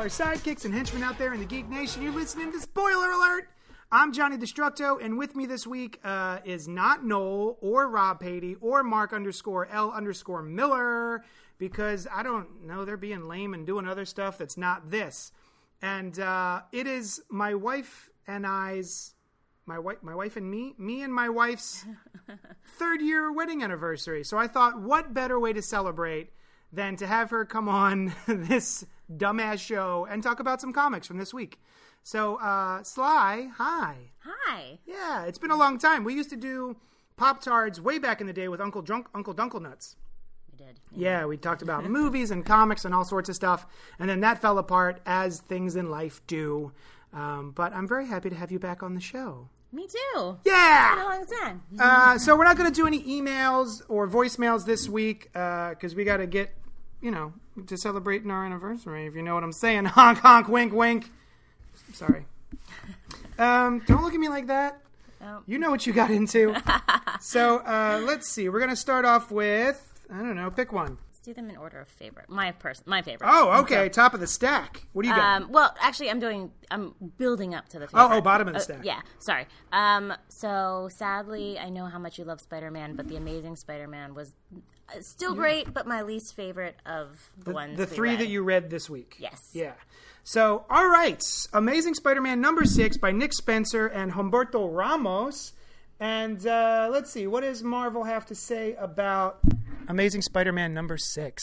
our sidekicks and henchmen out there in the Geek Nation? You're listening to Spoiler Alert. I'm Johnny Destructo, and with me this week uh, is not Noel or Rob Patey or Mark underscore L underscore Miller because I don't know they're being lame and doing other stuff that's not this. And uh, it is my wife and I's my wife, my wife and me, me and my wife's third year wedding anniversary. So I thought, what better way to celebrate than to have her come on this dumbass show and talk about some comics from this week. So, uh, Sly, hi. Hi. Yeah, it's been a long time. We used to do Pop Tards way back in the day with Uncle Drunk, Uncle Dunkle Nuts. We did. Yeah, we talked about movies and comics and all sorts of stuff, and then that fell apart as things in life do. Um, but I'm very happy to have you back on the show. Me too. Yeah. Been a long time. Uh, so we're not going to do any emails or voicemails this week because we got to get, you know, to celebrating our anniversary. If you know what I'm saying, honk honk, wink wink. Sorry. Um, don't look at me like that. Oh. You know what you got into. so uh, let's see. We're going to start off with I don't know. Pick one. Let's do them in order of favorite. My person, my favorite. Oh, okay. Top of the stack. What do you got? Um, well, actually, I'm doing. I'm building up to the. Oh, Favorite. oh, bottom of the Uh, stack. yeah, sorry. Um, so sadly, I know how much you love Spider-Man, but the Amazing Spider-Man was uh, still great, but my least favorite of the, ones. the three read. that you read this week. Yes. Yeah. So, all right, Amazing Spider-Man number six by Nick Spencer and Humberto Ramos. And uh, let's see, what does Marvel have to say about Amazing Spider-Man number six?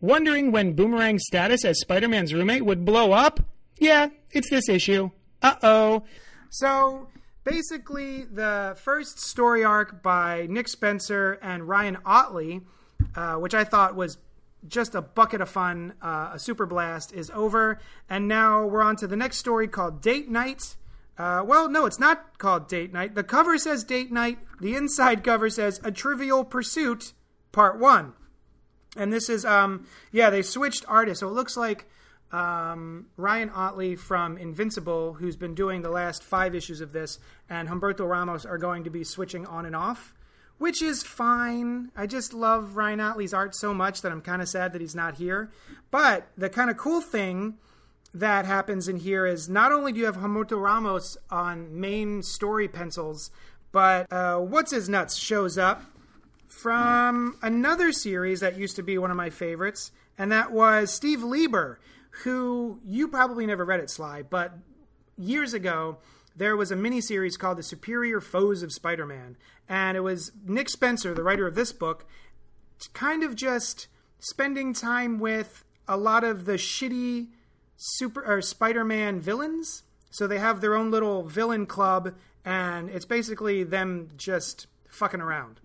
Wondering when Boomerang's status as Spider-Man's roommate would blow up? Yeah, it's this issue. Uh oh. So basically, the first story arc by Nick Spencer and Ryan Ottley, uh, which I thought was just a bucket of fun, uh, a super blast, is over. And now we're on to the next story called Date Night. Uh, well, no, it's not called Date Night. The cover says Date Night. The inside cover says A Trivial Pursuit, Part 1 and this is um yeah they switched artists so it looks like um, Ryan Ottley from Invincible, who's been doing the last five issues of this, and Humberto Ramos are going to be switching on and off, which is fine. I just love Ryan Ottley's art so much that I'm kind of sad that he's not here. But the kind of cool thing that happens in here is not only do you have Humberto Ramos on main story pencils, but uh, what's his nuts shows up from another series that used to be one of my favorites, and that was Steve Lieber, who you probably never read it, Sly, but years ago there was a miniseries called The Superior Foes of Spider Man, and it was Nick Spencer, the writer of this book, kind of just spending time with a lot of the shitty super or Spider-Man villains. So they have their own little villain club, and it's basically them just fucking around.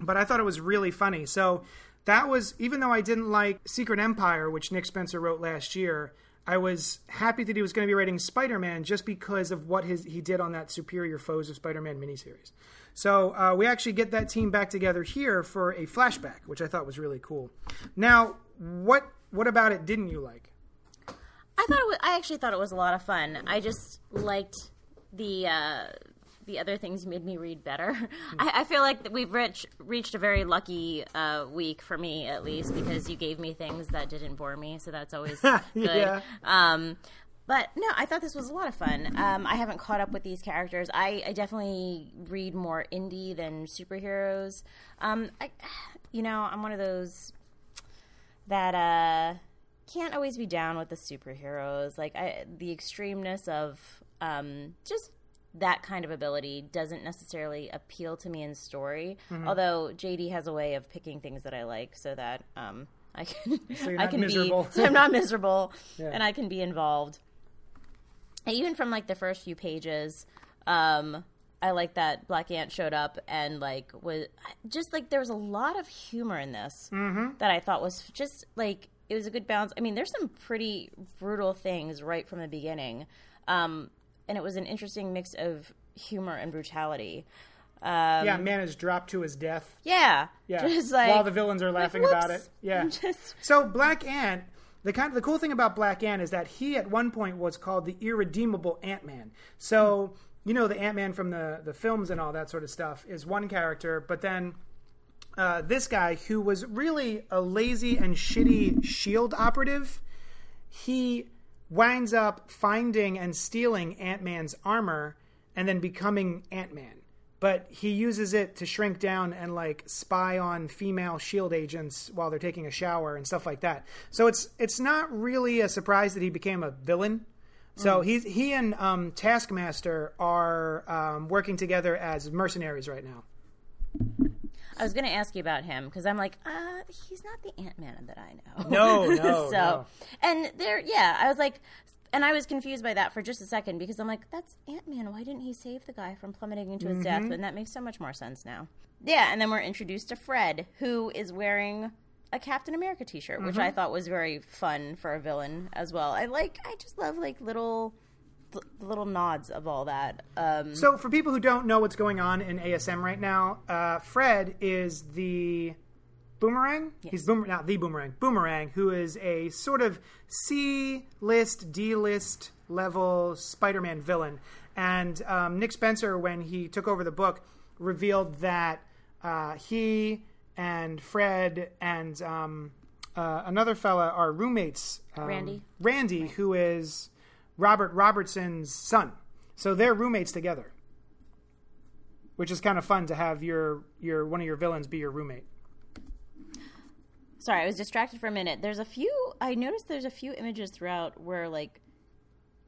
But I thought it was really funny. So that was even though I didn't like Secret Empire, which Nick Spencer wrote last year. I was happy that he was going to be writing Spider-Man just because of what his he did on that Superior Foes of Spider-Man miniseries. So uh, we actually get that team back together here for a flashback, which I thought was really cool. Now, what what about it didn't you like? I thought it was, I actually thought it was a lot of fun. I just liked the uh, the other things made me read better. I, I feel like we've reached reached a very lucky uh, week for me, at least, because you gave me things that didn't bore me, so that's always good. Yeah. Um, but no, I thought this was a lot of fun. Um, I haven't caught up with these characters. I, I definitely read more indie than superheroes. Um, I, you know, I'm one of those that uh, can't always be down with the superheroes. Like I, the extremeness of um, just that kind of ability doesn't necessarily appeal to me in story. Mm-hmm. Although JD has a way of picking things that I like, so that um, I can you're I can miserable. be so I'm not miserable Yeah. and I can be involved. And even from like the first few pages, um, I like that Black Ant showed up and like was just like there was a lot of humor in this that I thought was just like it was a good balance. I mean, there's some pretty brutal things right from the beginning, um, and it was an interesting mix of humor and brutality. Um, yeah, man is dropped to his death. Yeah, Yeah, just like while the villains are laughing about it. Yeah. just So Black Ant, the kind of, the cool thing about Black Ant is that he at one point was called the irredeemable Ant Man. So you know the Ant Man from the the films and all that sort of stuff is one character, but then. Uh, this guy, who was really a lazy and shitty shield operative, he winds up finding and stealing Ant Man's armor and then becoming Ant Man. But he uses it to shrink down and like spy on female shield agents while they're taking a shower and stuff like that. So it's it's not really a surprise that he became a villain. So he's he and um, Taskmaster are um, working together as mercenaries right now. I was going to ask you about him because I'm like, uh, he's not the Ant Man that I know. No, no, so, no. and there, yeah, I was like, and I was confused by that for just a second because I'm like, that's Ant Man. Why didn't he save the guy from plummeting into his Mm-hmm. death? And that makes so much more sense now. Yeah, and then we're introduced to Fred, who is wearing a Captain America T-shirt, which I Mm-hmm. thought was very fun for a villain as well. I like, I just love like little, th- little nods of all that. Um, So, for people who don't know what's going on in ASM right now, uh, Fred is the boomerang. He's boomer, not the boomerang. Boomerang, who is a sort of C list, D list level Spider-Man villain. And um, Nick Spencer, when he took over the book, revealed that uh, he and Fred and um, uh, another fella are roommates. Um, Randy. Randy, who is Robert Robertson's son. So they're roommates together, which is kind of fun to have your your one of your villains be your roommate. Sorry, I was distracted for a minute. There's a few. I noticed there's a few images throughout where like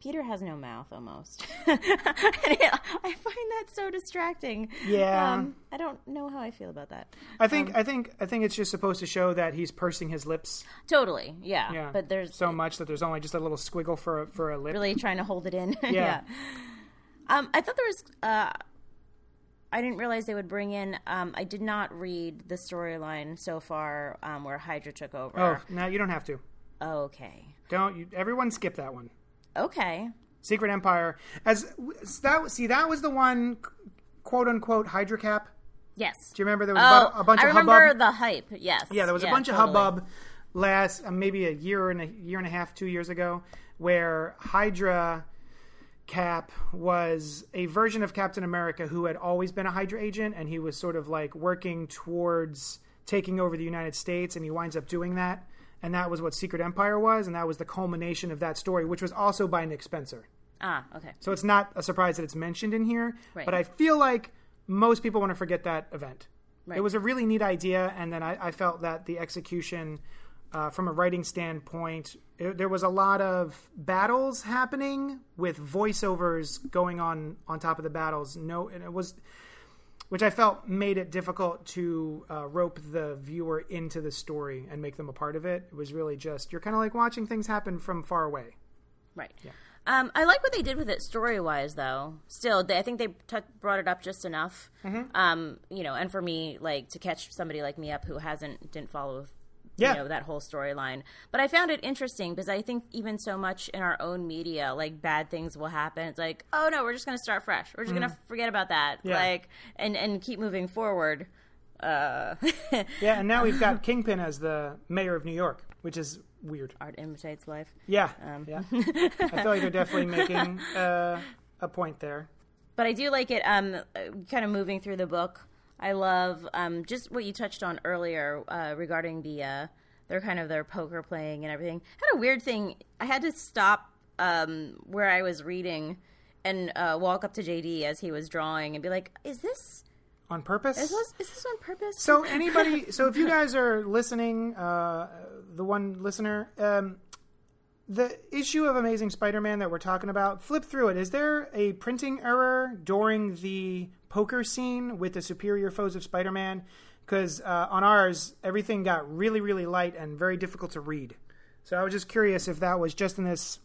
Peter has no mouth almost. it, I find that so distracting. Yeah. um, I don't know how I feel about that. I think I think I think it's just supposed to show that he's pursing his lips. Totally, yeah. Yeah, But there's so much that there's only just a little squiggle for a, for a lip. really trying to hold it in. yeah. Yeah. Um, I thought there was. Uh, I didn't realize they would bring in. Um, I did not read the storyline so far um, where Hydra took over. Oh, no, you don't have to. okay. Don't you? Everyone skip that one. Okay. Secret Empire as that. See, that was the one, quote unquote, Hydra Cap. Yes. Do you remember there was Oh, a bunch I of hubbub? I remember the hype. Yes. Yeah, there was a bunch of hubbub last uh, maybe a year and a year and a half, two years ago, where Hydra Cap was a version of Captain America who had always been a Hydra agent, and he was sort of like working towards taking over the United States, and he winds up doing that. And that was what Secret Empire was, and that was the culmination of that story, which was also by Nick Spencer. Ah, okay. So it's not a surprise that it's mentioned in here, Right. but I feel like most people want to forget that event. Right. It was a really neat idea, and then I, I felt that the execution, uh, from a writing standpoint, it, there was a lot of battles happening with voiceovers going on on top of the battles. No, and it was, which I felt made it difficult to uh, rope the viewer into the story and make them a part of it. It was really just you're kind of like watching things happen from far away. Right. Um, I like what they did with it story wise, though. Still, they, I think they t- brought it up just enough. Mm-hmm. Um, you know, and for me, like to catch somebody like me up who hasn't didn't follow. Yeah. You know that whole storyline, but I found it interesting because I think even so much in our own media, like bad things will happen. It's like, oh no, we're just going to start fresh. We're just going to forget about that, Mm. Yeah. like, and and keep moving forward. Uh, Yeah, and now we've got Kingpin as the mayor of New York, which is weird. art imitates life. Yeah, Um. yeah. I feel like they're definitely making uh, a point there. but I do like it. Um, kind of moving through the book. I love um just what you touched on earlier uh, regarding the uh, their kind of their poker playing and everything. had a weird thing. I had to stop um where I was reading and uh, walk up to JD as he was drawing and be like, "Is this On purpose. is this, is this on purpose?" So anybody, so if you guys are listening, uh, the one listener, um, the issue of Amazing Spider-Man that we're talking about, flip through it. Is there a printing error during the poker scene with the superior foes of Spider-Man? Because uh, on ours, everything got really, really light and very difficult to read. So I was just curious if that was just in this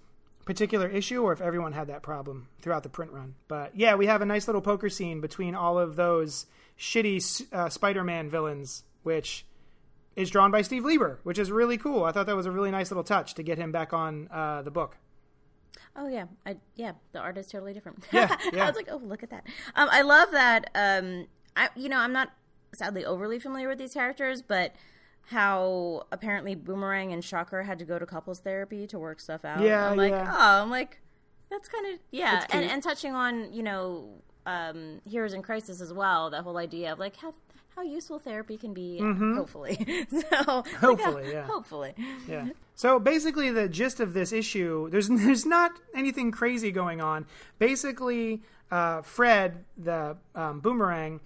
particular issue or if everyone had that problem throughout the print run. But yeah, we have a nice little poker scene between all of those shitty uh, Spider-Man villains, which is drawn by Steve Lieber, which is really cool. I thought that was a really nice little touch to get him back on uh, the book. Oh yeah, I yeah, the art is totally different. Yeah, yeah. I was like, oh look at that. Um, I love that. Um, I you know I'm not sadly overly familiar with these characters, but how apparently Boomerang and Shocker had to go to couples therapy to work stuff out. Yeah, I'm like, yeah. oh, I'm like, that's kind of yeah, and and touching on you know um, Heroes in Crisis as well. That whole idea of like how how useful therapy can be, hopefully. so like, Mm-hmm. Hopefully, uh, yeah. hopefully. Yeah. So basically, the gist of this issue there's there's not anything crazy going on. Basically, uh, Fred, the um, boomerang,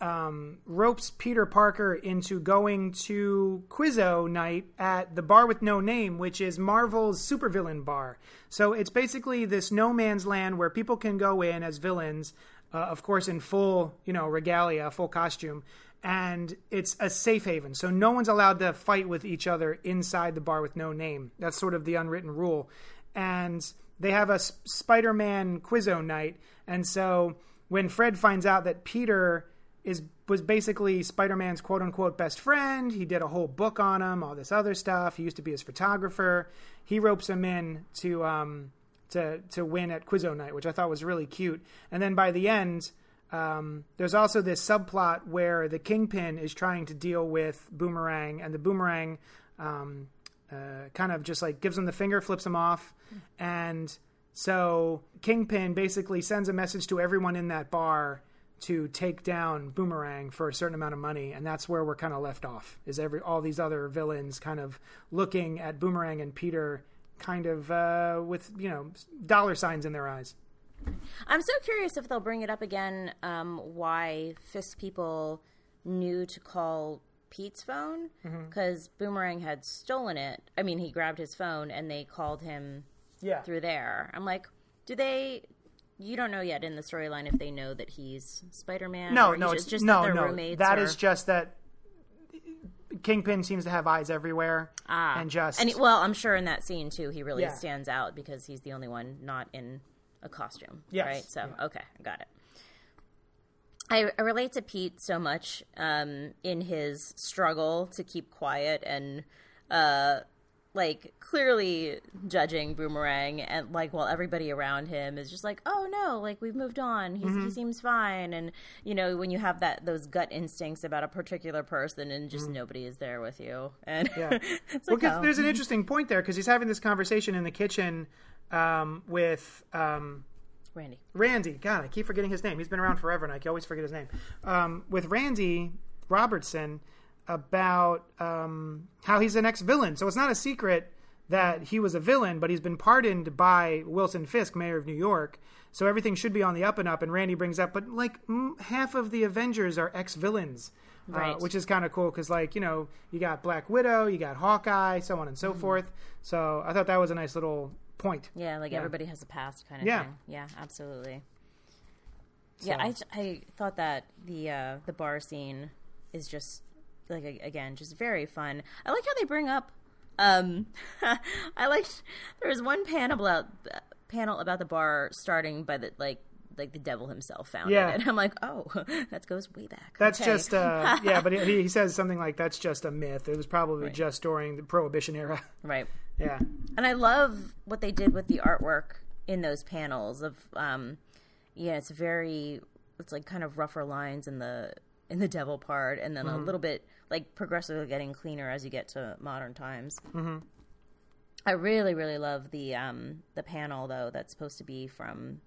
um, ropes Peter Parker into going to Quizzo night at the bar with no name, which is Marvel's supervillain bar. So it's basically this no man's land where people can go in as villains, uh, of course, in full, you know, regalia, full costume, and it's a safe haven. So no one's allowed to fight with each other inside the bar with no name. That's sort of the unwritten rule. And they have a S- Spider-Man Quizzo night, and so when Fred finds out that Peter is was basically Spider-Man's quote unquote best friend. He did a whole book on him, all this other stuff. He used to be his photographer. He ropes him in to um to to win at Quizzo night, which I thought was really cute. And then by the end, um, there's also this subplot where the Kingpin is trying to deal with Boomerang, and the Boomerang um, uh, kind of just like gives him the finger, flips him off, and so Kingpin basically sends a message to everyone in that bar to take down Boomerang for a certain amount of money, and that's where we're kind of left off. Is every all these other villains kind of looking at Boomerang and Peter, kind of uh, with you know dollar signs in their eyes. I'm so curious if they'll bring it up again. Um, why Fisk people knew to call Pete's phone Mm-hmm. because Boomerang had stolen it. I mean, he grabbed his phone and they called him Yeah, through there. I'm like, do they? You don't know yet in the storyline if they know that he's Spider Man. no, no, he's it's just no, that no. roommates. That or- is just that Kingpin seems to have eyes everywhere, ah. and just and he- well, I'm sure in that scene too, he really Yeah. stands out because he's the only one not in a costume. Yes, right. So yeah. okay, got it. I, I relate to Pete so much um, in his struggle to keep quiet and uh, like clearly judging Boomerang and like while everybody around him is just like, oh no, like we've moved on. He's, Mm-hmm. He seems fine. And you know when you have that those gut instincts about a particular person and just nobody is there with you. And Mm-hmm. Yeah. it's Well, oh. there's an interesting point there because he's having this conversation in the kitchen um, with um, Randy. Randy. God, I keep forgetting his name. He's been around forever, and I can always forget his name. Um, with Randy Robertson about um, how he's an ex-villain. So it's not a secret that he was a villain, but he's been pardoned by Wilson Fisk, mayor of New York. So everything should be on the up and up. And Randy brings up, but like mm, half of the Avengers are ex-villains. Uh, Right. which is kind of cool because, like, you know, you got Black Widow, you got Hawkeye, so on and so forth. So I thought that was a nice little point. Yeah, like Yeah. everybody has a past kind of Yeah. thing. Yeah, absolutely. Yeah, I, I thought that the uh, the bar scene is just like again just very fun. I like how they bring up. Um, I liked there was one panel about panel about the bar starting by the like like the devil himself founded Yeah. it. I'm like, oh, that goes way back. That's Okay. just uh, yeah, but he, he says something like that's just a myth. It was probably just during the Prohibition era. right. yeah, And I love what they did with the artwork in those panels of um yeah, it's very it's like kind of rougher lines in the in the devil part and then a little bit like progressively getting cleaner as you get to modern times. Mm-hmm. I really really love the um the panel though that's supposed to be from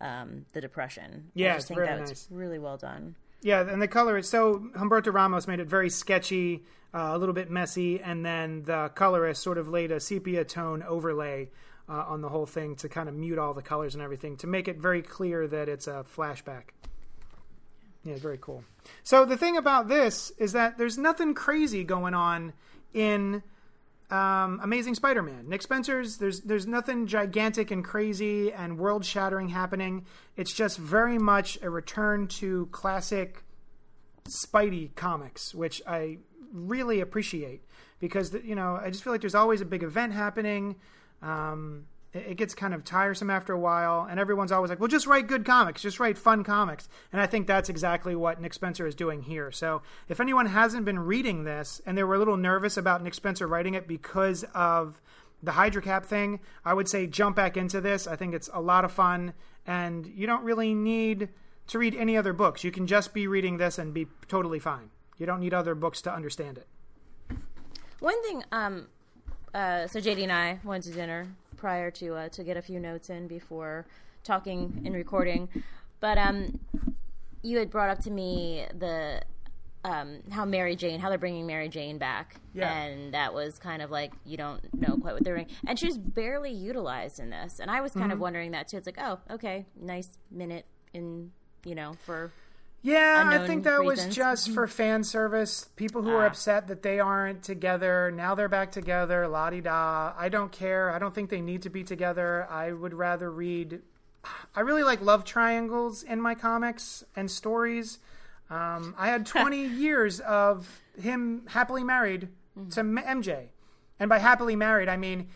um the depression. Yeah, I it's just think very that nice. was really well done. yeah, and the color is so Humberto Ramos made it very sketchy, uh, a little bit messy, and then the colorist sort of laid a sepia tone overlay. Uh, on the whole thing to kind of mute all the colors and everything to make it very clear that it's a flashback. Yeah, very cool. So the thing about this is that there's nothing crazy going on in um, Amazing Spider-Man. Nick Spencer's there's there's nothing gigantic and crazy and world-shattering happening. It's just very much a return to classic Spidey comics, which I really appreciate because you know I just feel like there's always a big event happening, um, it gets kind of tiresome after a while, and everyone's always like, "Well, just write good comics, just write fun comics." And I think that's exactly what Nick Spencer is doing here. So, if anyone hasn't been reading this and they were a little nervous about Nick Spencer writing it because of the Hydra Cap thing, I would say jump back into this. I think it's a lot of fun, and you don't really need to read any other books. You can just be reading this and be totally fine. You don't need other books to understand it. One thing, um, uh, so JD and I went to dinner prior to uh, to get a few notes in before talking and recording, but um, you had brought up to me the um, how Mary Jane, how they're bringing Mary Jane back, Yeah. and that was kind of like you don't know quite what they're doing, and she's barely utilized in this, and I was kind of wondering that too. It's like, oh, okay, nice minute in you know for Yeah, I think that was just for fan service. People who are Ah. upset that they aren't together. Now they're back together. La di da. I don't care. I don't think they need to be together. I would rather read. I really like love triangles in my comics and stories. Um, I had 20 years of him happily married to MJ. And by happily married, I mean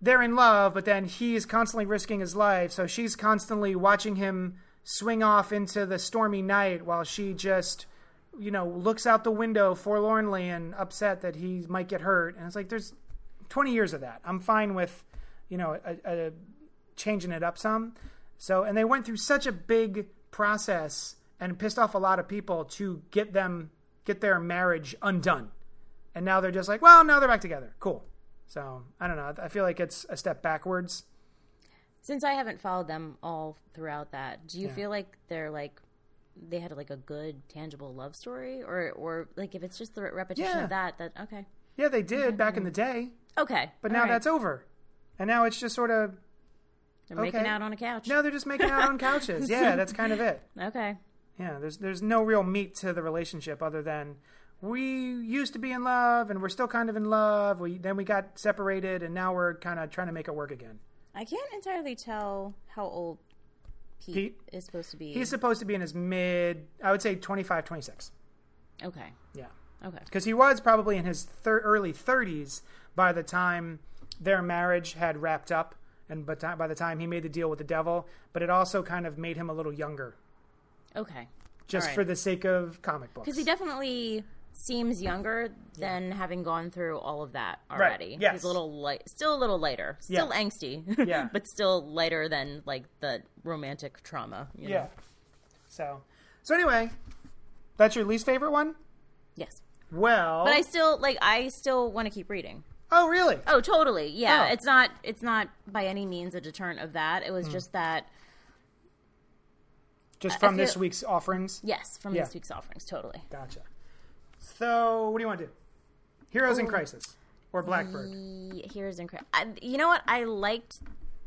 they're in love, but then he's constantly risking his life. So she's constantly watching him swing off into the stormy night while she just, you know, looks out the window forlornly and upset that he might get hurt. And it's like, there's 20 years of that. I'm fine with, you know, a, a, changing it up some. So, and they went through such a big process and pissed off a lot of people to get them, get their marriage undone. And now they're just like, well, now they're back together. Cool. So I don't know. I feel like it's a step backwards. Since I haven't followed them all throughout that, do you feel like they're like they had like a good tangible love story, or or like if it's just the repetition Yeah. of that, that okay, Yeah, they did back in the day, okay, but all now right. that's over. And now it's just sort of they're making out on a couch. no, they're just making out on couches. Yeah, that's kind of it. Okay, Yeah, there's there's no real meat to the relationship other than we used to be in love and we're still kind of in love. We then we got separated and now we're kind of trying to make it work again. I can't entirely tell how old Pete, Pete? is supposed to be. He's supposed to be in his mid, I would say 25, 26. okay, Yeah. okay, because he was probably in his thir- early 30s by the time their marriage had wrapped up and but by the time he made the deal with the devil but it also kind of made him a little younger okay. just right. for the sake of comic books Because he definitely seems younger than having gone through all of that already. yes. He's a little light, still a little lighter, still Yeah. angsty, Yeah. but still lighter than like the romantic trauma. you know? yeah so so anyway that's your least favorite one Yes. well But I still like. I still want to keep reading. oh really Oh, totally. Yeah. Oh. It's not. It's not by any means a deterrent of that. It was Hmm. just that. just from feel- this week's offerings Yes, from Yeah. this week's offerings. Totally. gotcha so what do you want to do heroes in crisis or blackbird Ye- Here's incredible. You know what? I liked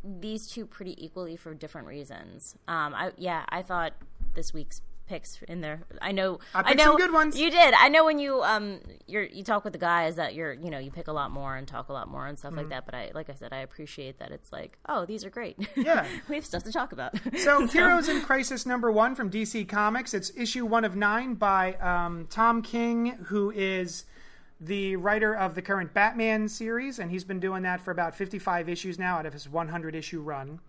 these two pretty equally for different reasons. Um, I yeah, I thought this week's picks in there. I know. I picked know some good ones. You did. I know when you um you're you talk with the guys that you're you know you pick a lot more and talk a lot more and stuff Mm-hmm. like that. But I like I said, I appreciate that it's like oh these are great. Yeah. we have stuff to talk about. So, Heroes in Crisis number one from DC Comics. It's issue one of nine by um, Tom King, who is the writer of the current Batman series, and he's been doing that for about 55 issues now out of his 100 issue run.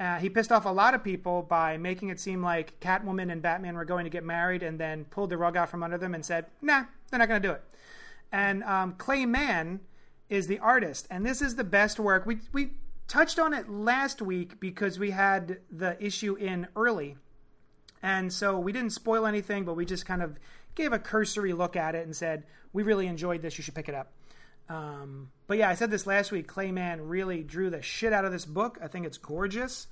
Uh, he pissed off a lot of people by making it seem like Catwoman and Batman were going to get married and then pulled the rug out from under them and said, nah, they're not going to do it. And um, Clay Mann is the artist, and this is the best work. We, we touched on it last week because we had the issue in early. And so we didn't spoil anything, but we just kind of gave a cursory look at it and said, we really enjoyed this. You should pick it up. Um, but yeah, I said this last week. Clay Mann really drew the shit out of this book. I think it's gorgeous.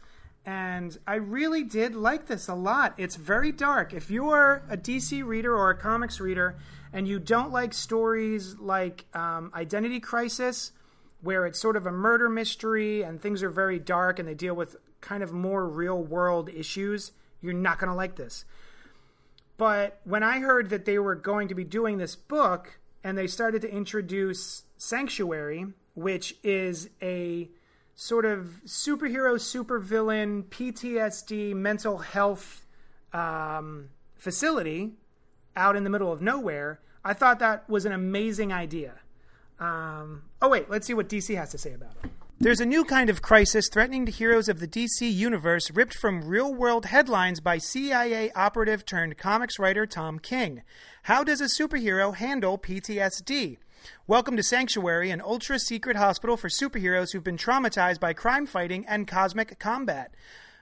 And I really did like this a lot. It's very dark. If you're a DC reader or a comics reader and you don't like stories like um, Identity Crisis, where it's sort of a murder mystery and things are very dark and they deal with kind of more real world issues, you're not going to like this. But when I heard that they were going to be doing this book and they started to introduce Sanctuary, which is a sort of superhero, supervillain, PTSD, mental health um, facility out in the middle of nowhere, I thought that was an amazing idea. Um, oh, wait, let's see what DC has to say about it. There's a new kind of crisis threatening the heroes of the DC universe, ripped from real world headlines by CIA operative turned comics writer Tom King. How does a superhero handle PTSD? Welcome to Sanctuary, an ultra secret hospital for superheroes who've been traumatized by crime fighting and cosmic combat.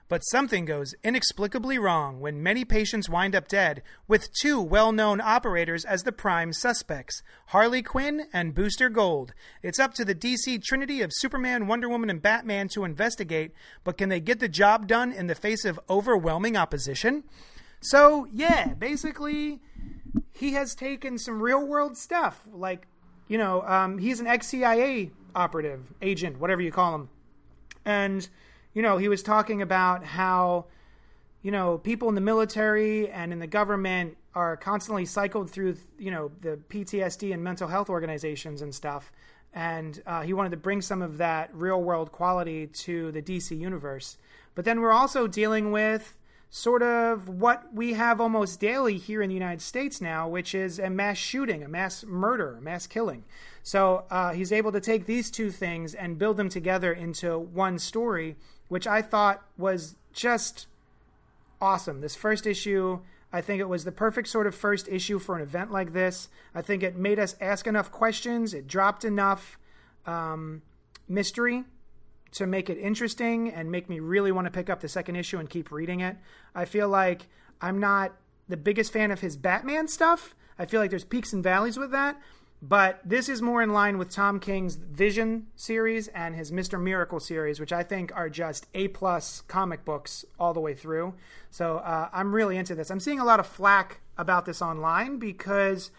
But something goes inexplicably wrong when many patients wind up dead, with two well known operators as the prime suspects Harley Quinn and Booster Gold. It's up to the DC trinity of Superman, Wonder Woman, and Batman to investigate, but can they get the job done in the face of overwhelming opposition? So, yeah, basically, he has taken some real world stuff. Like, you know, um, he's an ex CIA operative, agent, whatever you call him. And you know, he was talking about how, you know, people in the military and in the government are constantly cycled through, you know, the PTSD and mental health organizations and stuff. And uh, he wanted to bring some of that real world quality to the DC universe. But then we're also dealing with sort of what we have almost daily here in the United States now, which is a mass shooting, a mass murder, a mass killing. So uh, he's able to take these two things and build them together into one story which I thought was just awesome. This first issue, I think it was the perfect sort of first issue for an event like this. I think it made us ask enough questions, it dropped enough um, mystery to make it interesting and make me really want to pick up the second issue and keep reading it. I feel like I'm not the biggest fan of his Batman stuff. I feel like there's peaks and valleys with that, but this is more in line with Tom King's Vision series and his Mr. Miracle series, which I think are just A plus comic books all the way through. So uh, I'm really into this. I'm seeing a lot of flack about this online because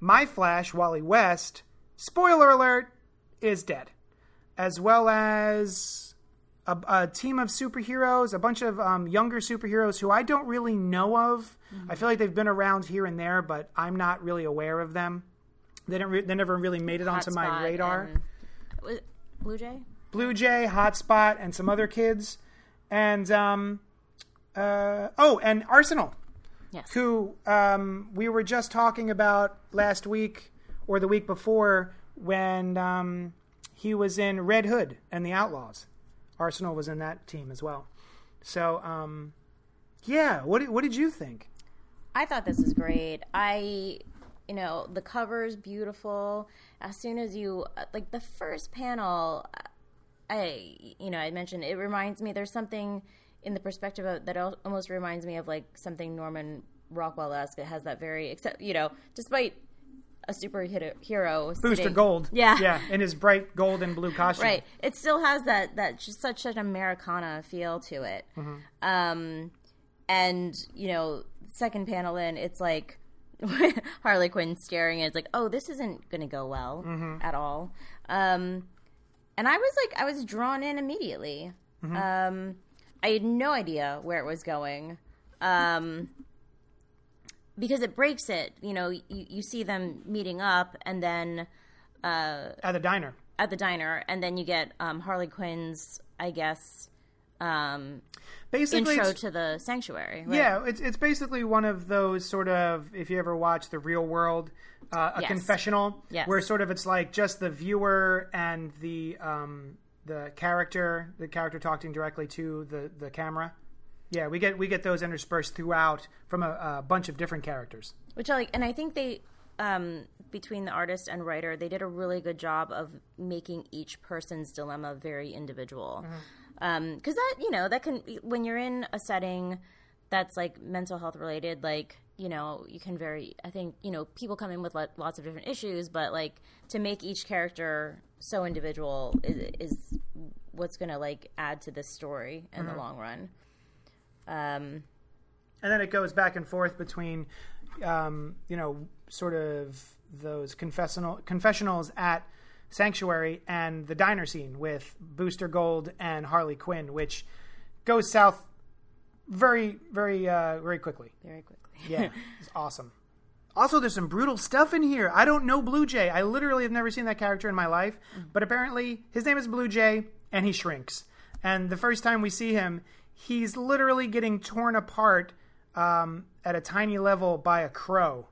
my Flash, Wally West, spoiler alert, is dead, as well as a, a team of superheroes, a bunch of um, younger superheroes who I don't really know of. Mm-hmm. I feel like they've been around here and there, but I'm not really aware of them. They didn't. Re- they never really made it onto my radar. And, Blue Jay. Blue Jay, Hotspot, and some other kids, and um, uh, oh, and Arsenal. Yes. Who um, we were just talking about last week or the week before when um, he was in Red Hood and the Outlaws. Arsenal was in that team as well. So, um, yeah, what did, what did you think? I thought this was great. I you know the cover's beautiful as soon as you like the first panel i you know i mentioned it reminds me there's something in the perspective of, that almost reminds me of like something norman rockwell-esque it has that very except you know despite a superhero booster sitting, gold yeah yeah in his bright gold and blue costume right it still has that that just such an americana feel to it mm-hmm. um and you know second panel in it's like Harley Quinn staring and it's like, oh, this isn't going to go well mm-hmm. at all. Um, and I was like, I was drawn in immediately. Mm-hmm. Um, I had no idea where it was going. Um, because it breaks it, you know, you, you see them meeting up and then. Uh, at the diner. At the diner. And then you get um, Harley Quinn's, I guess, um, basically intro to the sanctuary. Right? Yeah, it's it's basically one of those sort of if you ever watch the Real World, uh, a yes. confessional, yes. where sort of it's like just the viewer and the um, the character, the character talking directly to the the camera. Yeah, we get we get those interspersed throughout from a, a bunch of different characters. Which I like, and I think they um, between the artist and writer, they did a really good job of making each person's dilemma very individual. Mm-hmm because um, that you know that can when you're in a setting that's like mental health related like you know you can very i think you know people come in with lots of different issues but like to make each character so individual is, is what's gonna like add to this story in mm-hmm. the long run um and then it goes back and forth between um you know sort of those confessional confessionals at Sanctuary and the diner scene with Booster Gold and Harley Quinn, which goes south very, very, uh, very quickly. Very quickly. yeah, it's awesome. Also, there's some brutal stuff in here. I don't know Blue Jay. I literally have never seen that character in my life, mm. but apparently his name is Blue Jay, and he shrinks. And the first time we see him, he's literally getting torn apart um, at a tiny level by a crow.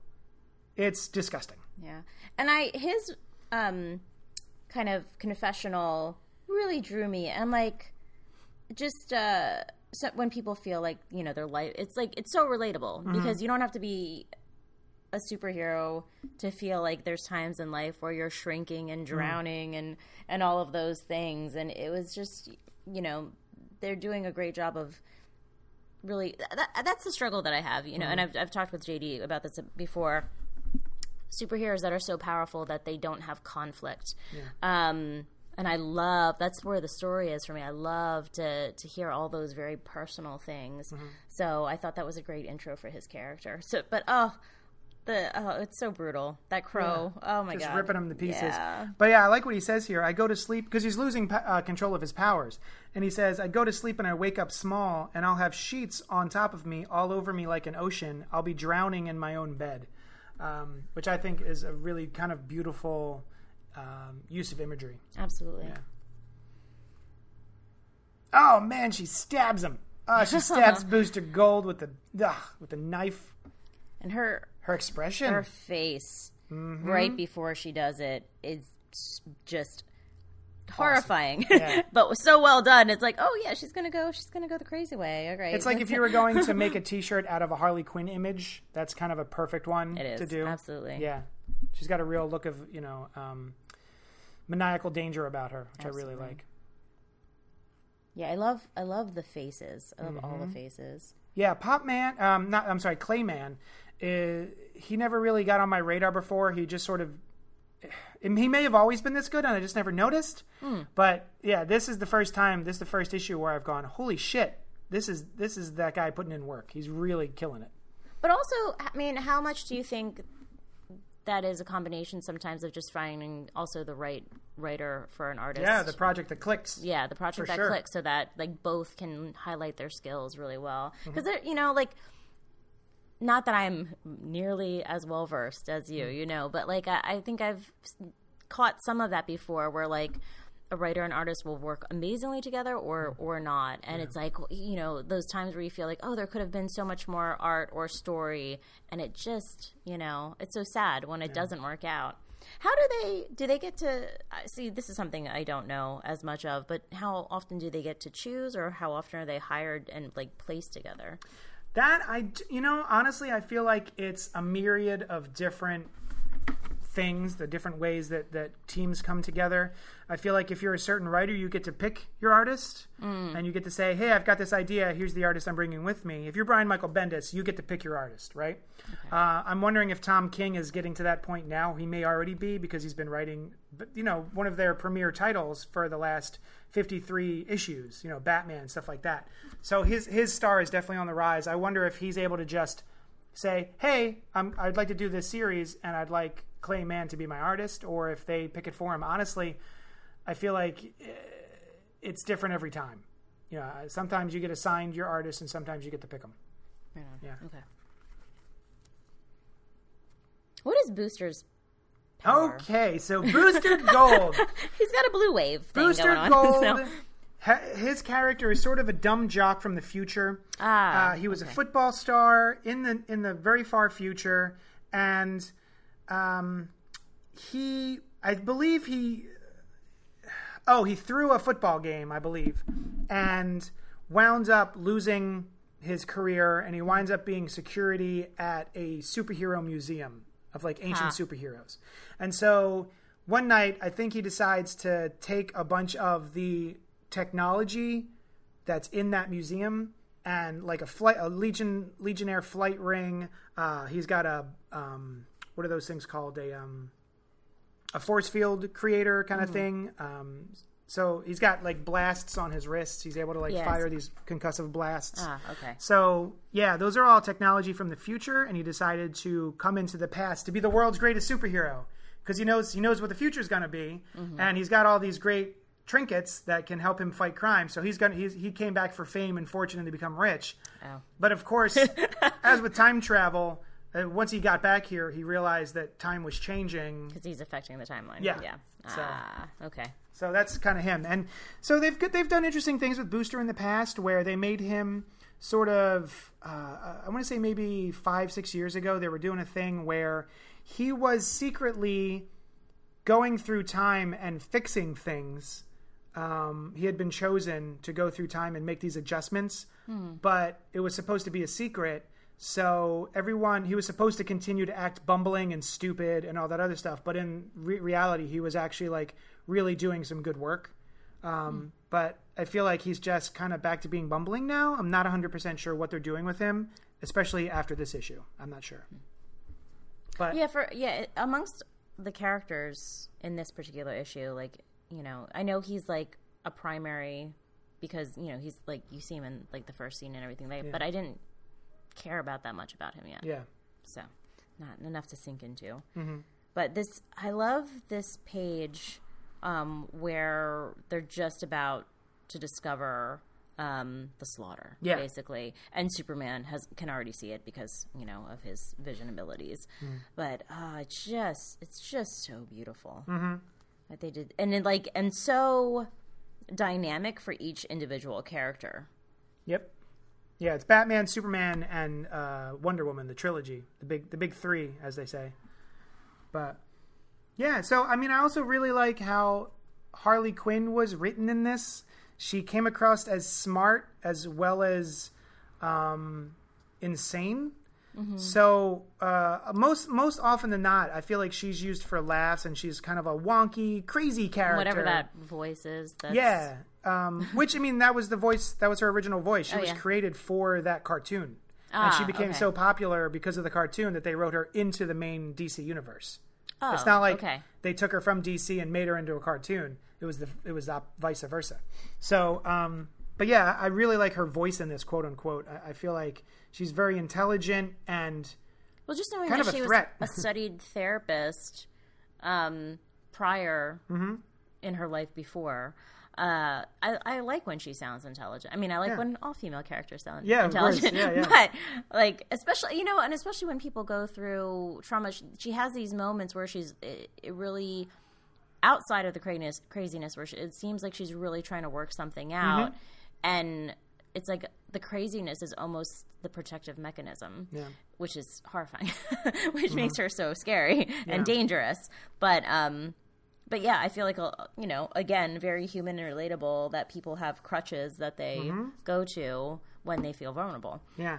It's disgusting. Yeah, and I his um, kind of confessional really drew me. And like, just uh, so when people feel like you know their life, it's like it's so relatable Mm-hmm. because you don't have to be a superhero to feel like there's times in life where you're shrinking and Mm-hmm. drowning and and all of those things. And it was just you know they're doing a great job of really that, that's the struggle that I have, you know. And I've I've talked with JD about this before. Superheroes that are so powerful that they don't have conflict. Um, and I love that's where the story is for me. I love to to hear all those very personal things. So I thought that was a great intro for his character. So, but oh, the oh, it's so brutal. That crow. Oh my just god, ripping him to pieces. Yeah. But yeah, I like what he says here. I go to sleep because he's losing uh, control of his powers, and he says, "I go to sleep and I wake up small, and I'll have sheets on top of me, all over me like an ocean. I'll be drowning in my own bed," um, which I think is a really kind of beautiful um, use of imagery. Absolutely. Oh man, she stabs him. Oh, she stabs Booster Gold with the ugh, with the knife. And her Her expression. her face Mm-hmm. right before she does it is just horrifying Yeah. but so well done it's like oh yeah she's gonna go she's gonna go the crazy way all right It's like if you were going to make a T-shirt out of a Harley Quinn image. That's kind of a perfect one It is, to do. absolutely. Yeah, she's got a real look of you know um, maniacal danger about her, which I really like. yeah i love i love the faces i love all Mm-hmm. the faces Yeah, Pop Man. Um, not. I'm sorry, Clay Mann. Uh, he never really got on my radar before. He just sort of. He may have always been this good, and I just never noticed. Hmm. But yeah, this is the first time. This is the first issue where I've gone, "Holy shit! This is this is that guy putting in work. He's really killing it." but also i mean how much do you think that is a combination sometimes of just finding also the right writer for an artist Yeah, the project that clicks. yeah the project that sure. clicks so that like both can highlight their skills really well Mm-hmm. because they're you know like not that i'm nearly as well versed as you Mm. you know but like I, I think i've caught some of that before where like a writer and artist will work amazingly together or Mm. or not. And it's like you know those times where you feel like oh there could have been so much more art or story and it just you know it's so sad when it doesn't work out. How do they do they get to see this is something i don't know as much of but how often do they get to choose or how often are they hired and like placed together That I, you know, honestly, I feel like it's a myriad of different things, the different ways that that teams come together. I feel like if you're a certain writer, you get to pick your artist, and you get to say, "Hey, I've got this idea. Here's the artist I'm bringing with me." If you're Brian Michael Bendis, you get to pick your artist, right? Uh, I'm wondering if Tom King is getting to that point now. He may already be because he's been writing, you know, one of their premier titles for the last 53 issues. You know, Batman stuff like that. So his his star is definitely on the rise. I wonder if he's able to just say, "Hey, I'm, I'd like to do this series, and I'd like Clay Mann to be my artist," or if they pick it for him. Honestly, I feel like eh, it's different every time. You know, sometimes you get assigned your artist, and sometimes you get to pick them. Yeah. okay what is booster's power? Okay, so Booster Gold. he's got a blue wave Booster going on Gold. so- His character is sort of a dumb jock from the future. Ah, uh, he was okay. a football star in the in the very far future, and um, he, I believe he, oh, he threw a football game, I believe, and wound up losing his career, and he winds up being security at a superhero museum of like ancient Huh. superheroes. And so one night, I think he decides to take a bunch of the technology that's in that museum and like a flight, a legion legionnaire flight ring. Uh, he's got a um, what are those things called? A um, a force field creator kind of thing. Um, so he's got like blasts on his wrists. He's able to like Yes. fire these concussive blasts. ah okay So yeah, those are all technology from the future, and he decided to come into the past to be the world's greatest superhero because he knows he knows what the future is going to be, and he's got all these great trinkets that can help him fight crime. So he's gonna he's, he came back for fame and fortune and to become rich. Oh. But of course, as with time travel, uh, once he got back here, he realized that time was changing. because he's affecting the timeline Yeah. yeah So- ah okay So that's kind of him. And so they've they've done interesting things with Booster in the past, where they made him sort of uh, I want to say maybe five six years ago they were doing a thing where he was secretly going through time and fixing things um, he had been chosen to go through time and make these adjustments, but it was supposed to be a secret. So everyone, he was supposed to continue to act bumbling and stupid and all that other stuff. But in re- reality, he was actually like really doing some good work. Um, But I feel like he's just kind of back to being bumbling now. I'm not 100% sure what they're doing with him, especially after this issue. I'm not sure. But Yeah, for yeah, amongst the characters in this particular issue, like you know, I know he's like a primary because you know he's like you see him in like the first scene and everything. Like, But I didn't care about that much about him yet. yeah. so not enough to sink into. But this, I love this page um, where they're just about to discover um, the slaughter, Yeah. basically, and Superman has can already see it because you know of his vision abilities. But uh, it's just, it's just so beautiful mm-hmm. that they did, and then like, and so dynamic for each individual character. Yep. Yeah, it's Batman, Superman, and uh, Wonder Woman, the trilogy, the big, the big three, as they say. But yeah, so I mean, I also really like how Harley Quinn was written in this. She came across as smart as well as um, insane. So uh, most most often than not, I feel like she's used for laughs, and she's kind of a wonky, crazy character. Whatever that voice is, that's, Yeah. Um, which I mean, that was the voice. That was her original voice. She Oh, was yeah. created for that cartoon, and Ah, she became okay. so popular because of the cartoon that they wrote her into the main DC universe. Oh, it's not like okay. they took her from DC and made her into a cartoon. It was the it was op- vice versa. So, um, but yeah, I really like her voice in this quote unquote. I, I feel like she's very intelligent and Well, just knowing kind that of a she threat. was a studied therapist um, prior Mm-hmm. in her life before, uh, I, I like when she sounds intelligent. I mean, I like Yeah. when all female characters sound Yeah, intelligent. Yeah, yeah. But like, especially you know, and especially when people go through trauma, she, she has these moments where she's it, it really outside of the craziness, craziness where she, it seems like she's really trying to work something Mm-hmm. out, and it's like the craziness is almost the protective mechanism, Yeah. which is horrifying, which makes her so scary and dangerous. But um, but yeah, I feel like uh, you know, again, very human and relatable that people have crutches that they go to when they feel vulnerable. Yeah,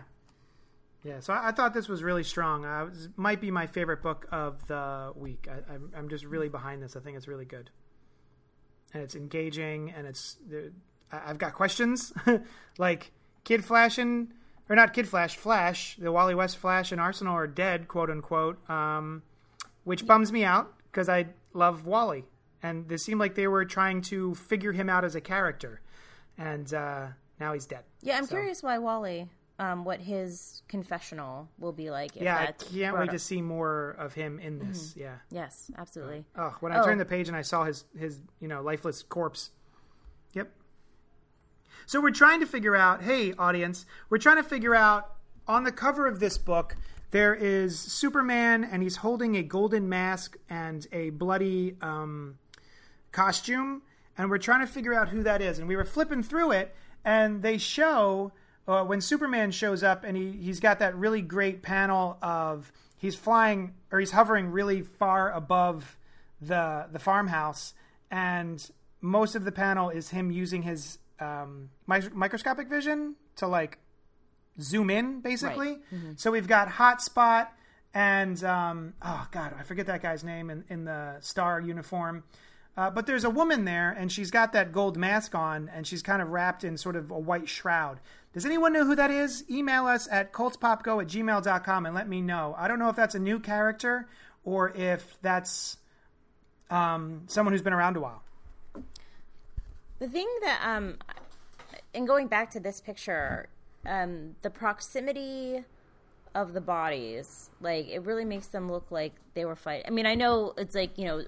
yeah. So I, I thought this was really strong. Uh, it was, might be my favorite book of the week. I, I'm, I'm just really behind this. I think it's really good, and it's engaging, and it's. I- I've got questions, like Kid Flash and or not Kid Flash, Flash, the Wally West Flash and Arsenal are dead, quote unquote, um, which bums me out because I love Wally, and this seemed like they were trying to figure him out as a character, and uh, now he's dead. Yeah, I'm So- curious why Wally, um, what his confessional will be like. If Yeah, I can't wait up. to see more of him in this. Yeah. Yes, absolutely. Oh, when I Oh. turned the page and I saw his his you know lifeless corpse. Yep. So we're trying to figure out, hey audience, we're trying to figure out on the cover of this book there is Superman and he's holding a golden mask and a bloody um, costume, and we're trying to figure out who that is. And we were flipping through it, and they show uh, when Superman shows up, and he he's got that really great panel of he's flying or he's hovering really far above the the farmhouse, and most of the panel is him using his um, mi- microscopic vision to like zoom in basically. So we've got Hotspot and um, oh god, I forget that guy's name in, in the star uniform. Uh, but there's a woman there, and she's got that gold mask on, and she's kind of wrapped in sort of a white shroud. Does anyone know who that is? Email us at cultspopgo at gmail.com and let me know. I don't know if that's a new character or if that's um, someone who's been around a while. The thing that, um, in going back to this picture, um, the proximity of the bodies, like it really makes them look like they were fighting. I mean, I know it's like you know,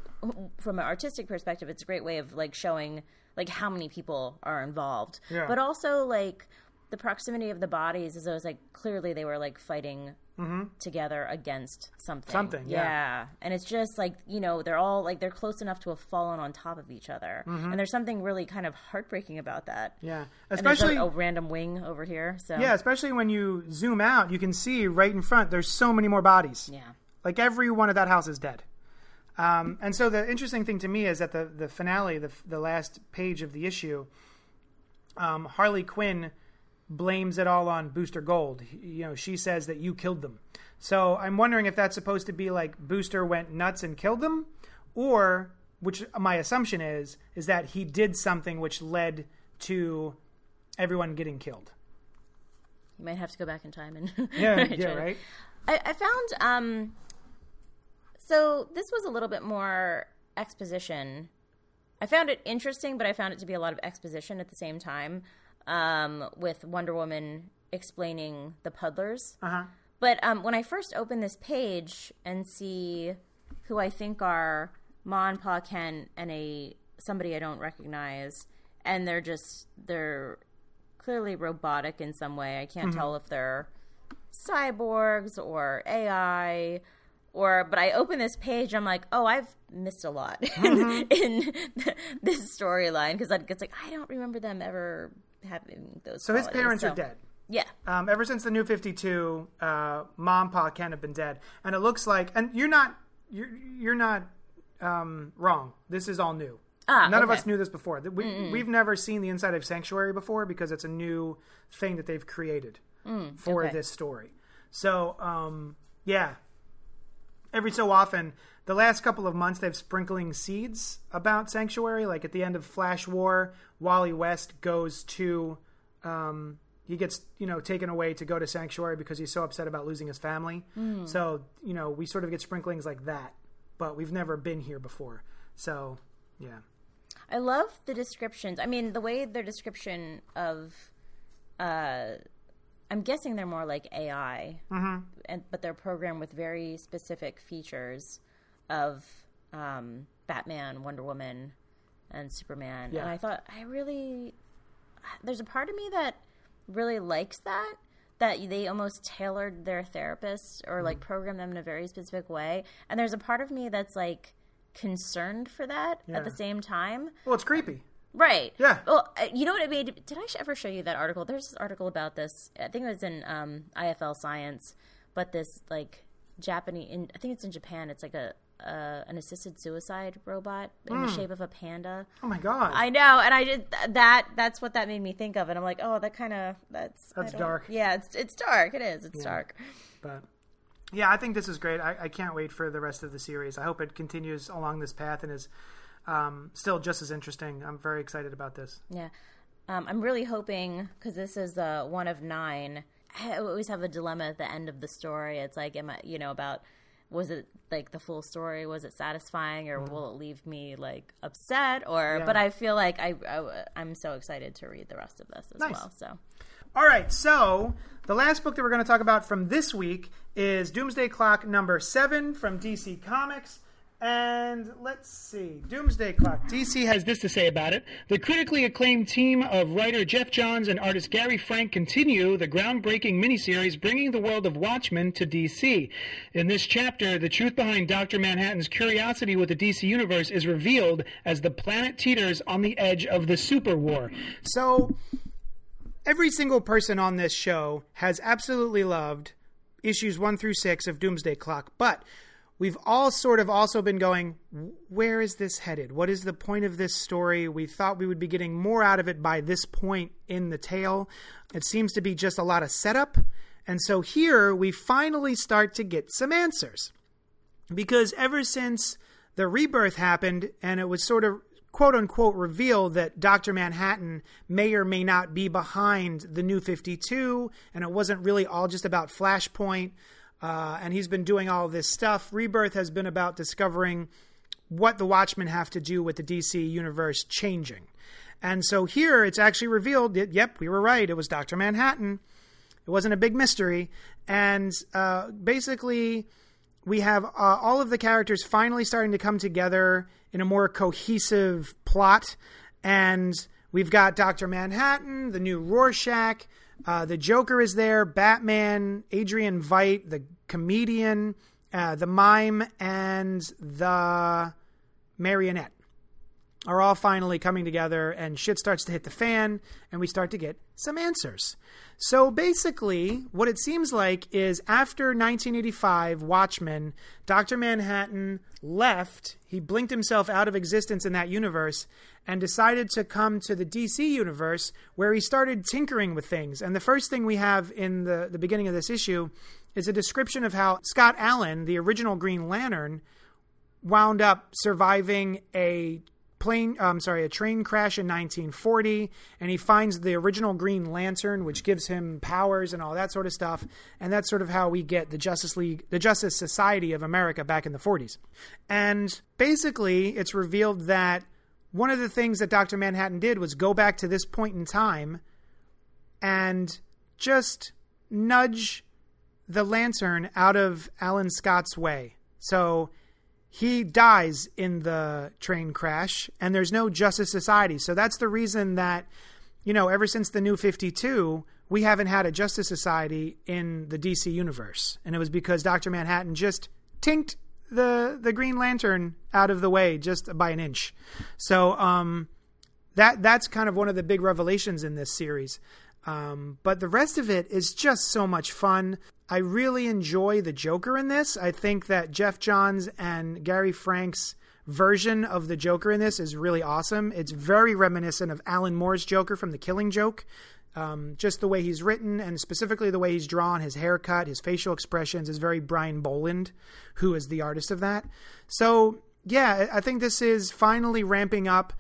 from an artistic perspective, it's a great way of like showing like how many people are involved, Yeah. but also like the proximity of the bodies is always like clearly they were like fighting together against something. Something, yeah. And it's just like, you know, they're all like they're close enough to have fallen on top of each other. And there's something really kind of heartbreaking about that. Yeah, especially like a random wing over here. So yeah, especially when you zoom out, you can see right in front. There's so many more bodies. Yeah. Like every one of that house is dead. Um, and so the interesting thing to me is that the the finale, the the last page of the issue, um, Harley Quinn blames it all on Booster Gold. You know, she says that you killed them. So I'm wondering if that's supposed to be like Booster went nuts and killed them, or which my assumption is is that he did something which led to everyone getting killed. You might have to go back in time and Yeah, yeah, right. I, I found um so this was a little bit more exposition. I found it interesting, but I found it to be a lot of exposition at the same time. Um, with Wonder Woman explaining the puddlers. Uh huh. But um, when I first open this page and see who I think are Ma and Pa Kent and a somebody I don't recognize, and they're just they're clearly robotic in some way. I can't tell if they're cyborgs or AI or but I open this page I'm like, "Oh, I've missed a lot in, in this storyline because it's like I don't remember them ever having those So his parents So- are dead. Yeah. Um, ever since the New Fifty Two, uh, mom, pa, Kent have been dead, and it looks like, and you're not, you're you're not um, wrong. This is all new. Ah, None of us knew this before. We, we've never seen the inside of Sanctuary before because it's a new thing that they've created for Mm, okay. this story. So, um, yeah, every so often, the last couple of months, they've sprinkling seeds about Sanctuary. Like at the end of Flash War, Wally West goes to, um, he gets you know taken away to go to Sanctuary because he's so upset about losing his family. Mm. So you know we sort of get sprinklings like that, but we've never been here before. So yeah. I love the descriptions. I mean, the way their description of, uh, I'm guessing they're more like AI, mm-hmm. and but they're programmed with very specific features of um, Batman, Wonder Woman, and Superman. Yeah. And I thought I really, there's a part of me that really likes that. That they almost tailored their therapists or like programmed them in a very specific way, and there's a part of me that's like concerned for that at the same time. Well, it's creepy. Right. Yeah. Well, uh, you know what I made? Did I ever show you that article? There's this article about this. I think it was in um, IFL Science, but this like Japanese. In, I think it's in Japan. It's like a uh, an assisted suicide robot in Hmm. the shape of a panda. Oh my god. I know, and I did th- that. That's what that made me think of, and I'm like, oh, that kind of that's That's dark. Yeah, it's it's dark. It is. It's dark. But yeah, I think this is great. I, I can't wait for the rest of the series. I hope it continues along this path and is um, still just as interesting. I'm very excited about this. Yeah. Um, I'm really hoping because this is uh, one of nine. I always have a dilemma at the end of the story. It's like, am I, you know, about was it like the full story? Was it satisfying, or will it leave me like upset? Or, Mm-hmm. Yeah. but I feel like I, I I'm so excited to read the rest of this as Nice. well. So All right, so the last book that we're going to talk about from this week is Doomsday Clock number seven from DC Comics. And let's see, Doomsday Clock. DC has this to say about it. The critically acclaimed team of writer Geoff Johns and artist Gary Frank continue the groundbreaking miniseries bringing the world of Watchmen to DC. In this chapter, the truth behind Dr. Manhattan's curiosity with the DC Universe is revealed as the planet teeters on the edge of the Super War. So, every single person on this show has absolutely loved issues one through six of Doomsday Clock, but we've all sort of also been going, where is this headed? What is the point of this story? We thought we would be getting more out of it by this point in the tale. It seems to be just a lot of setup. And so here we finally start to get some answers because ever since the rebirth happened and it was sort of quote unquote revealed that Dr. Manhattan may or may not be behind the new 52 and it wasn't really all just about Flashpoint uh, and he's been doing all this stuff. Rebirth has been about discovering what the Watchmen have to do with the DC universe changing. And so here it's actually revealed that, yep, we were right. It was Dr. Manhattan. It wasn't a big mystery. And uh, basically, we have uh, all of the characters finally starting to come together in a more cohesive plot. And we've got Dr. Manhattan, the new Rorschach, uh, the Joker is there, Batman, Adrian Veidt, the comedian, uh, the mime, and the marionette. are all finally coming together and shit starts to hit the fan and we start to get some answers. So basically, what it seems like is after 1985 Watchmen, Dr. Manhattan left, he blinked himself out of existence in that universe and decided to come to the DC universe where he started tinkering with things. And the first thing we have in the, the beginning of this issue is a description of how Scott Allen, the original Green Lantern, wound up surviving a plane I'm sorry, a train crash in 1940 and he finds the original Green Lantern which gives him powers and all that sort of stuff and that's sort of how we get the Justice League the Justice Society of America back in the 40s. And basically it's revealed that one of the things that Dr. Manhattan did was go back to this point in time and just nudge the lantern out of Alan Scott's way. So he dies in the train crash and there's no justice society. So that's the reason that you know ever since the new 52 we haven't had a justice society in the dc universe. And it was because dr manhattan just tinked the the green lantern out of the way just by an inch. So um that that's kind of one of the big revelations in this series. Um, but the rest of it is just so much fun. I really enjoy the Joker in this. I think that Geoff Johns and Gary Frank's version of the Joker in this is really awesome. It's very reminiscent of Alan Moore's Joker from The Killing Joke. Um, just the way he's written and specifically the way he's drawn, his haircut, his facial expressions is very Brian Bolland, who is the artist of that. So, yeah, I think this is finally ramping up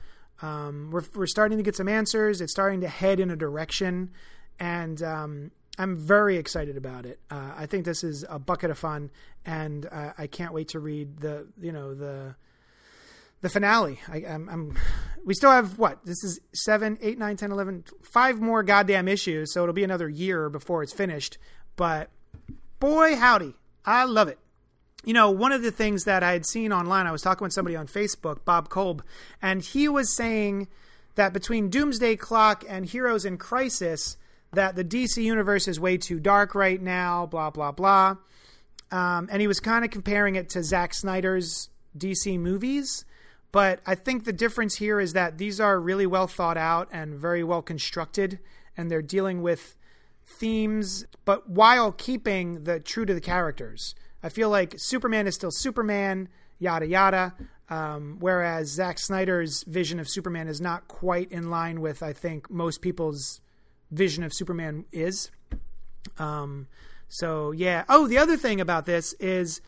um, we're, we're starting to get some answers. It's starting to head in a direction, and um, I'm very excited about it. Uh, I think this is a bucket of fun, and uh, I can't wait to read the you know the the finale. I, am we still have what this is seven, eight, nine, ten, eleven, five more goddamn issues, so it'll be another year before it's finished. But boy, howdy, I love it you know, one of the things that I had seen online, I was talking with somebody on Facebook, Bob Kolb, and he was saying that between Doomsday Clock and Heroes in Crisis, that the DC universe is way too dark right now, blah, blah, blah. Um, and he was kind of comparing it to Zack Snyder's DC movies. But I think the difference here is that these are really well thought out and very well constructed, and they're dealing with themes, but while keeping the true to the characters. I feel like Superman is still Superman, yada yada. Um, whereas Zack Snyder's vision of Superman is not quite in line with I think most people's vision of Superman is. Um, so yeah. Oh, the other thing about this is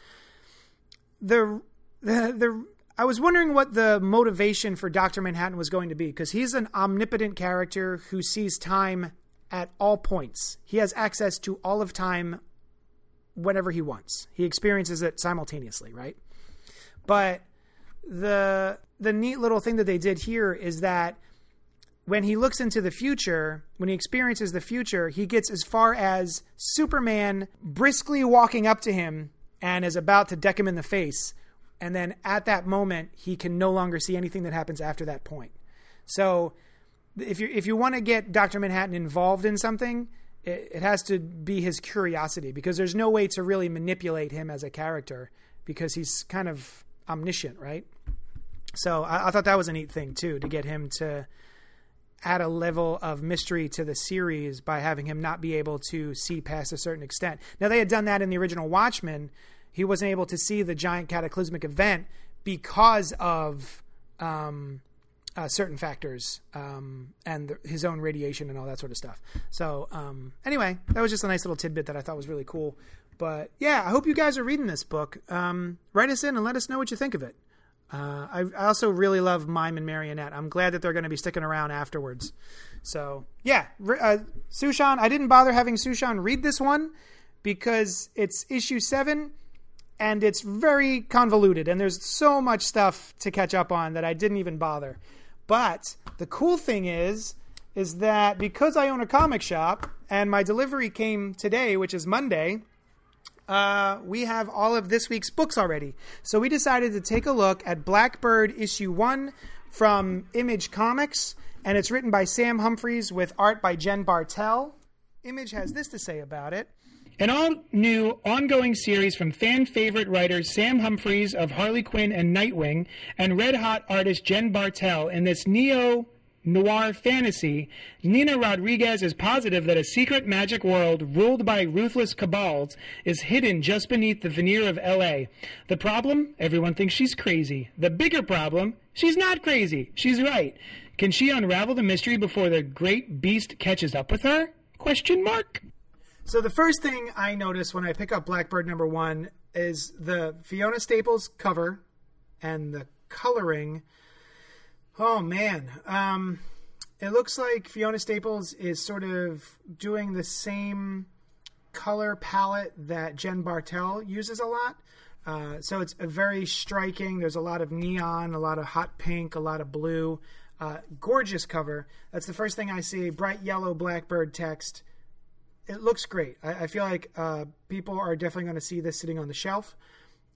the the the. I was wondering what the motivation for Doctor Manhattan was going to be because he's an omnipotent character who sees time at all points. He has access to all of time whenever he wants. He experiences it simultaneously, right? But the the neat little thing that they did here is that when he looks into the future, when he experiences the future, he gets as far as Superman briskly walking up to him and is about to deck him in the face. And then at that moment, he can no longer see anything that happens after that point. So if you if you want to get Dr. Manhattan involved in something, it, it has to be his curiosity because there's no way to really manipulate him as a character because he's kind of omniscient, right? So I, I, thought that was a neat thing too to get him to add a level of mystery to the series by having him not be able to see past a certain extent. Now they had done that in the original Watchmen. He wasn't able to see the giant cataclysmic event because of um, uh, certain factors um, and the, his own radiation and all that sort of stuff. So um, anyway, that was just a nice little tidbit that I thought was really cool. But yeah, I hope you guys are reading this book. Um, write us in and let us know what you think of it. Uh, I, I, also really love Mime and Marionette. I'm glad that they're going to be sticking around afterwards. So yeah, uh, Sushan, I didn't bother having Sushan read this one because it's issue seven and it's very convoluted and there's so much stuff to catch up on that I didn't even bother. But the cool thing is, is that because I own a comic shop and my delivery came today, which is Monday, uh, we have all of this week's books already. So we decided to take a look at Blackbird issue one from Image Comics, and it's written by Sam Humphries with art by Jen Bartel. Image has this to say about it. An all new ongoing series from fan favorite writers Sam Humphries of Harley Quinn and Nightwing and red hot artist Jen Bartel in this neo noir fantasy, Nina Rodriguez is positive that a secret magic world ruled by ruthless cabals is hidden just beneath the veneer of LA. The problem? Everyone thinks she's crazy. The bigger problem? She's not crazy. She's right. Can she unravel the mystery before the great beast catches up with her? Question mark. So the first thing I notice when I pick up Blackbird number one is the Fiona Staples cover and the coloring. Oh man, um, it looks like Fiona Staples is sort of doing the same color palette that Jen Bartel uses a lot. Uh, so it's a very striking. There's a lot of neon, a lot of hot pink, a lot of blue. Uh, gorgeous cover. That's the first thing I see. Bright yellow Blackbird text. It looks great. I, I feel like uh, people are definitely going to see this sitting on the shelf.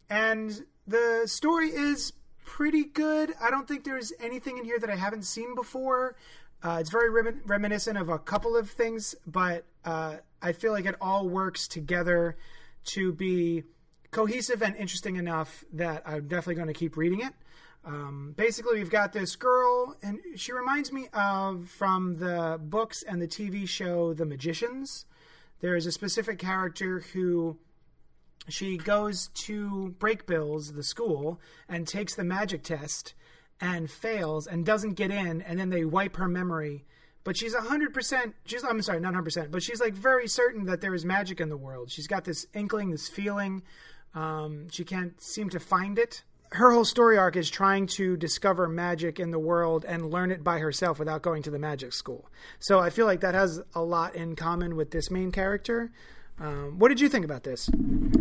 And the story is pretty good. I don't think there's anything in here that I haven't seen before. Uh, it's very remin- reminiscent of a couple of things, but uh, I feel like it all works together to be cohesive and interesting enough that I'm definitely going to keep reading it. Um, basically, we've got this girl, and she reminds me of from the books and the TV show The Magicians. There is a specific character who she goes to Brakebills, the school, and takes the magic test and fails and doesn't get in, and then they wipe her memory. But she's 100%, she's, I'm sorry, not 100%, but she's like very certain that there is magic in the world. She's got this inkling, this feeling. Um, she can't seem to find it. Her whole story arc is trying to discover magic in the world and learn it by herself without going to the magic school. So I feel like that has a lot in common with this main character. Um, what did you think about this?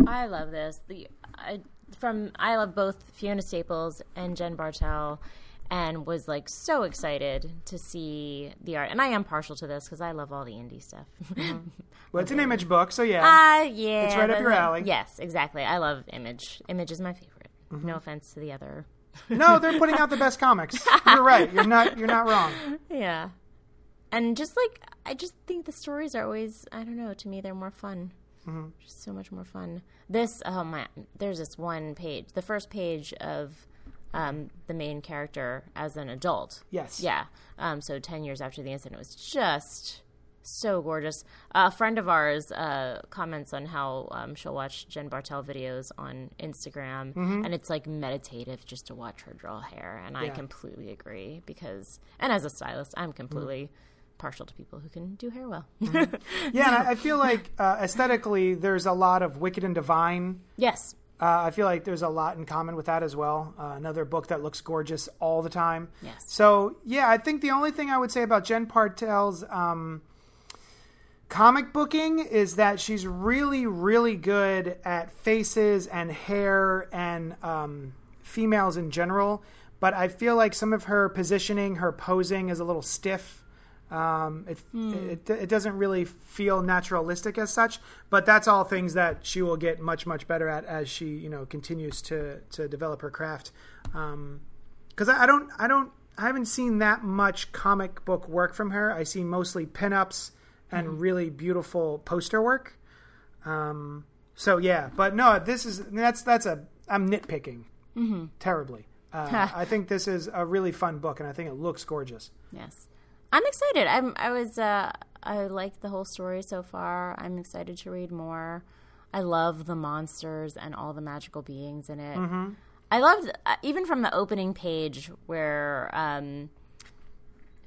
I love this. The I, from I love both Fiona Staples and Jen Bartel, and was like so excited to see the art. And I am partial to this because I love all the indie stuff. Well, it's an image book, so yeah. Ah, yeah, It's right up your alley. Yes, exactly. I love Image. Image is my favorite. Mm-hmm. No offense to the other. no, they're putting out the best comics. You're right. You're not. You're not wrong. Yeah, and just like I just think the stories are always I don't know. To me, they're more fun. Mm-hmm. Just so much more fun. This oh man, there's this one page, the first page of um, the main character as an adult. Yes. Yeah. Um, so ten years after the incident, it was just so gorgeous. a friend of ours uh, comments on how um, she'll watch Jen Bartel videos on Instagram, and it's like meditative just to watch her draw hair. And I completely agree because, and as a stylist, I'm completely partial to people who can do hair well. Yeah, and I feel like uh, aesthetically, there's a lot of Wicked and Divine. yes. Uh, I feel like there's a lot in common with that as well. Uh, another book that looks gorgeous all the time. Yes. So yeah, I think the only thing I would say about Jen Bartel's um, comic booking is that she's really, really good at faces and hair and um, females in general. But I feel like some of her positioning, her posing, is a little stiff. Um, it, it it doesn't really feel naturalistic as such, but that's all things that she will get much much better at as she you know continues to to develop her craft. Because I, I don't I don't I haven't seen that much comic book work from her. I see mostly pinups and really beautiful poster work. Um, so yeah, but no, this is that's that's a I'm nitpicking terribly. Uh, I think this is a really fun book, and I think it looks gorgeous. Yes. I'm excited. I'm I was uh I like the whole story so far. I'm excited to read more. I love the monsters and all the magical beings in it. Mm-hmm. I loved uh, even from the opening page where um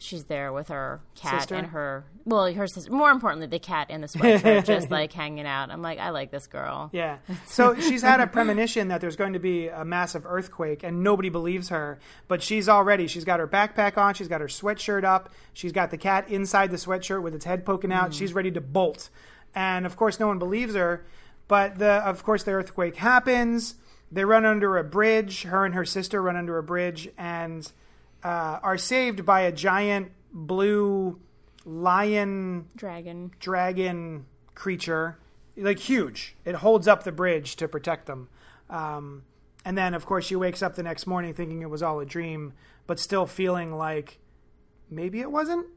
she's there with her cat Sister? and her well her sister more importantly the cat and the sweatshirt just like hanging out. I'm like I like this girl. Yeah. So she's had a premonition that there's going to be a massive earthquake, and nobody believes her. But she's already, she's got her backpack on, she's got her sweatshirt up, she's got the cat inside the sweatshirt with its head poking out. Mm. She's ready to bolt. And of course, no one believes her. But the, of course, the earthquake happens. They run under a bridge. Her and her sister run under a bridge and uh, are saved by a giant blue lion Dragon. dragon creature, like huge. It holds up the bridge to protect them. Um, and then, of course, she wakes up the next morning thinking it was all a dream, but still feeling like maybe it wasn't.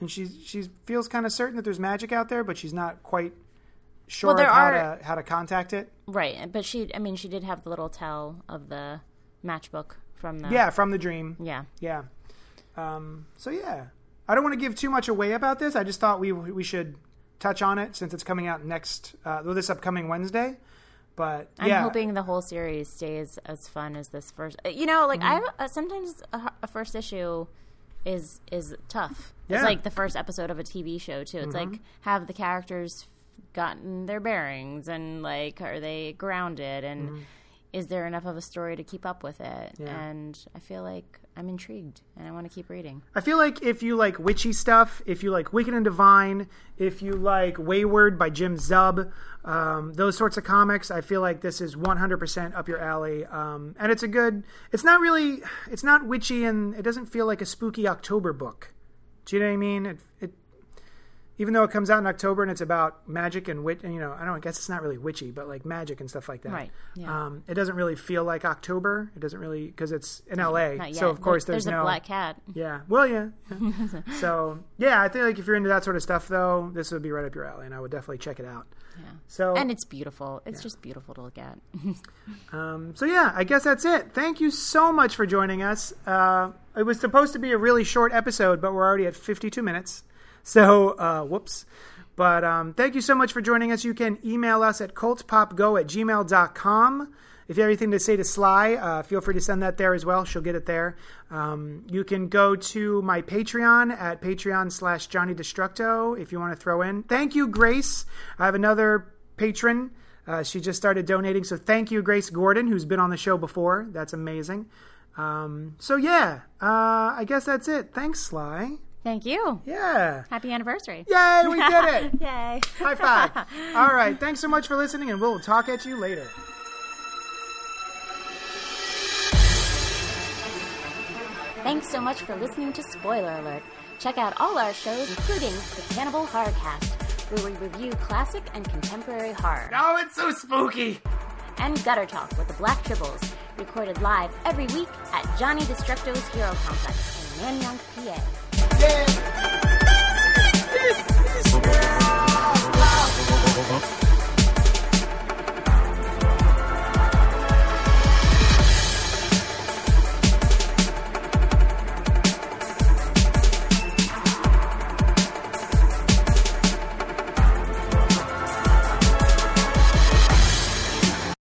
And she she feels kind of certain that there's magic out there, but she's not quite sure of how are- to how to contact it. Right, but she, I mean, she did have the little tell of the matchbook from the. Yeah, from the dream. Yeah. Yeah. Um, so yeah, I don't want to give too much away about this. I just thought we we should touch on it since it's coming out next, uh, this upcoming Wednesday. But yeah. I'm hoping the whole series stays as fun as this first. uh, You know, like Mm-hmm. I uh, sometimes a, a first issue is is tough. Yeah. Mm-hmm. It's like the first episode of a TV show too. It's like have the characters gotten their bearings and like are they grounded and is there enough of a story to keep up with it? Yeah. And I feel like I'm intrigued and I want to keep reading. I feel like if you like witchy stuff, if you like Wicked and Divine, if you like Wayward by Jim Zub, um, those sorts of comics, I feel like this is 100% up your alley. Um, and it's a good, it's not really, it's not witchy and it doesn't feel like a spooky October book. Do you know what I mean? It, it even though it comes out in October and it's about magic and wit, and you know, I don't I guess it's not really witchy, but like magic and stuff like that. Right, yeah. Um, it doesn't really feel like October. It doesn't really because it's in LA. Not yet. So of course There- there's, there's no a black cat. yeah. Well, yeah. yeah. so yeah, I think like if you're into that sort of stuff, though, this would be right up your alley, and I would definitely check it out. Yeah. So And it's beautiful. It's just beautiful to look at. um, so yeah, I guess that's it. Thank you so much for joining us. Uh, it was supposed to be a really short episode, but we're already at 52 minutes. So uh, whoops. But um, thank you so much for joining us. You can email us at cultpopgo at gmail.com. If you have anything to say to Sly, uh, feel free to send that there as well. She'll get it there. Um, you can go to my Patreon at patreon slash Johnny Destructo if you want to throw in. Thank you, Grace. I have another patron. Uh, she just started donating. So thank you, Grace Gordon, who's been on the show before. That's amazing. Um, so yeah, uh, I guess that's it. Thanks, Sly. Thank you. Yeah. Happy anniversary. Yay, we did it. Yay. High five. All right. Thanks so much for listening, and we'll talk at you later. Thanks so much for listening to Spoiler Alert. Check out all our shows, including the Cannibal Horror Cast, where we review classic and contemporary horror, Oh, it's so spooky. and Gutter Talk with the Black Tribbles, recorded live every week at Johnny Destructo's Hero Complex in Nanyang, PA. Yeah.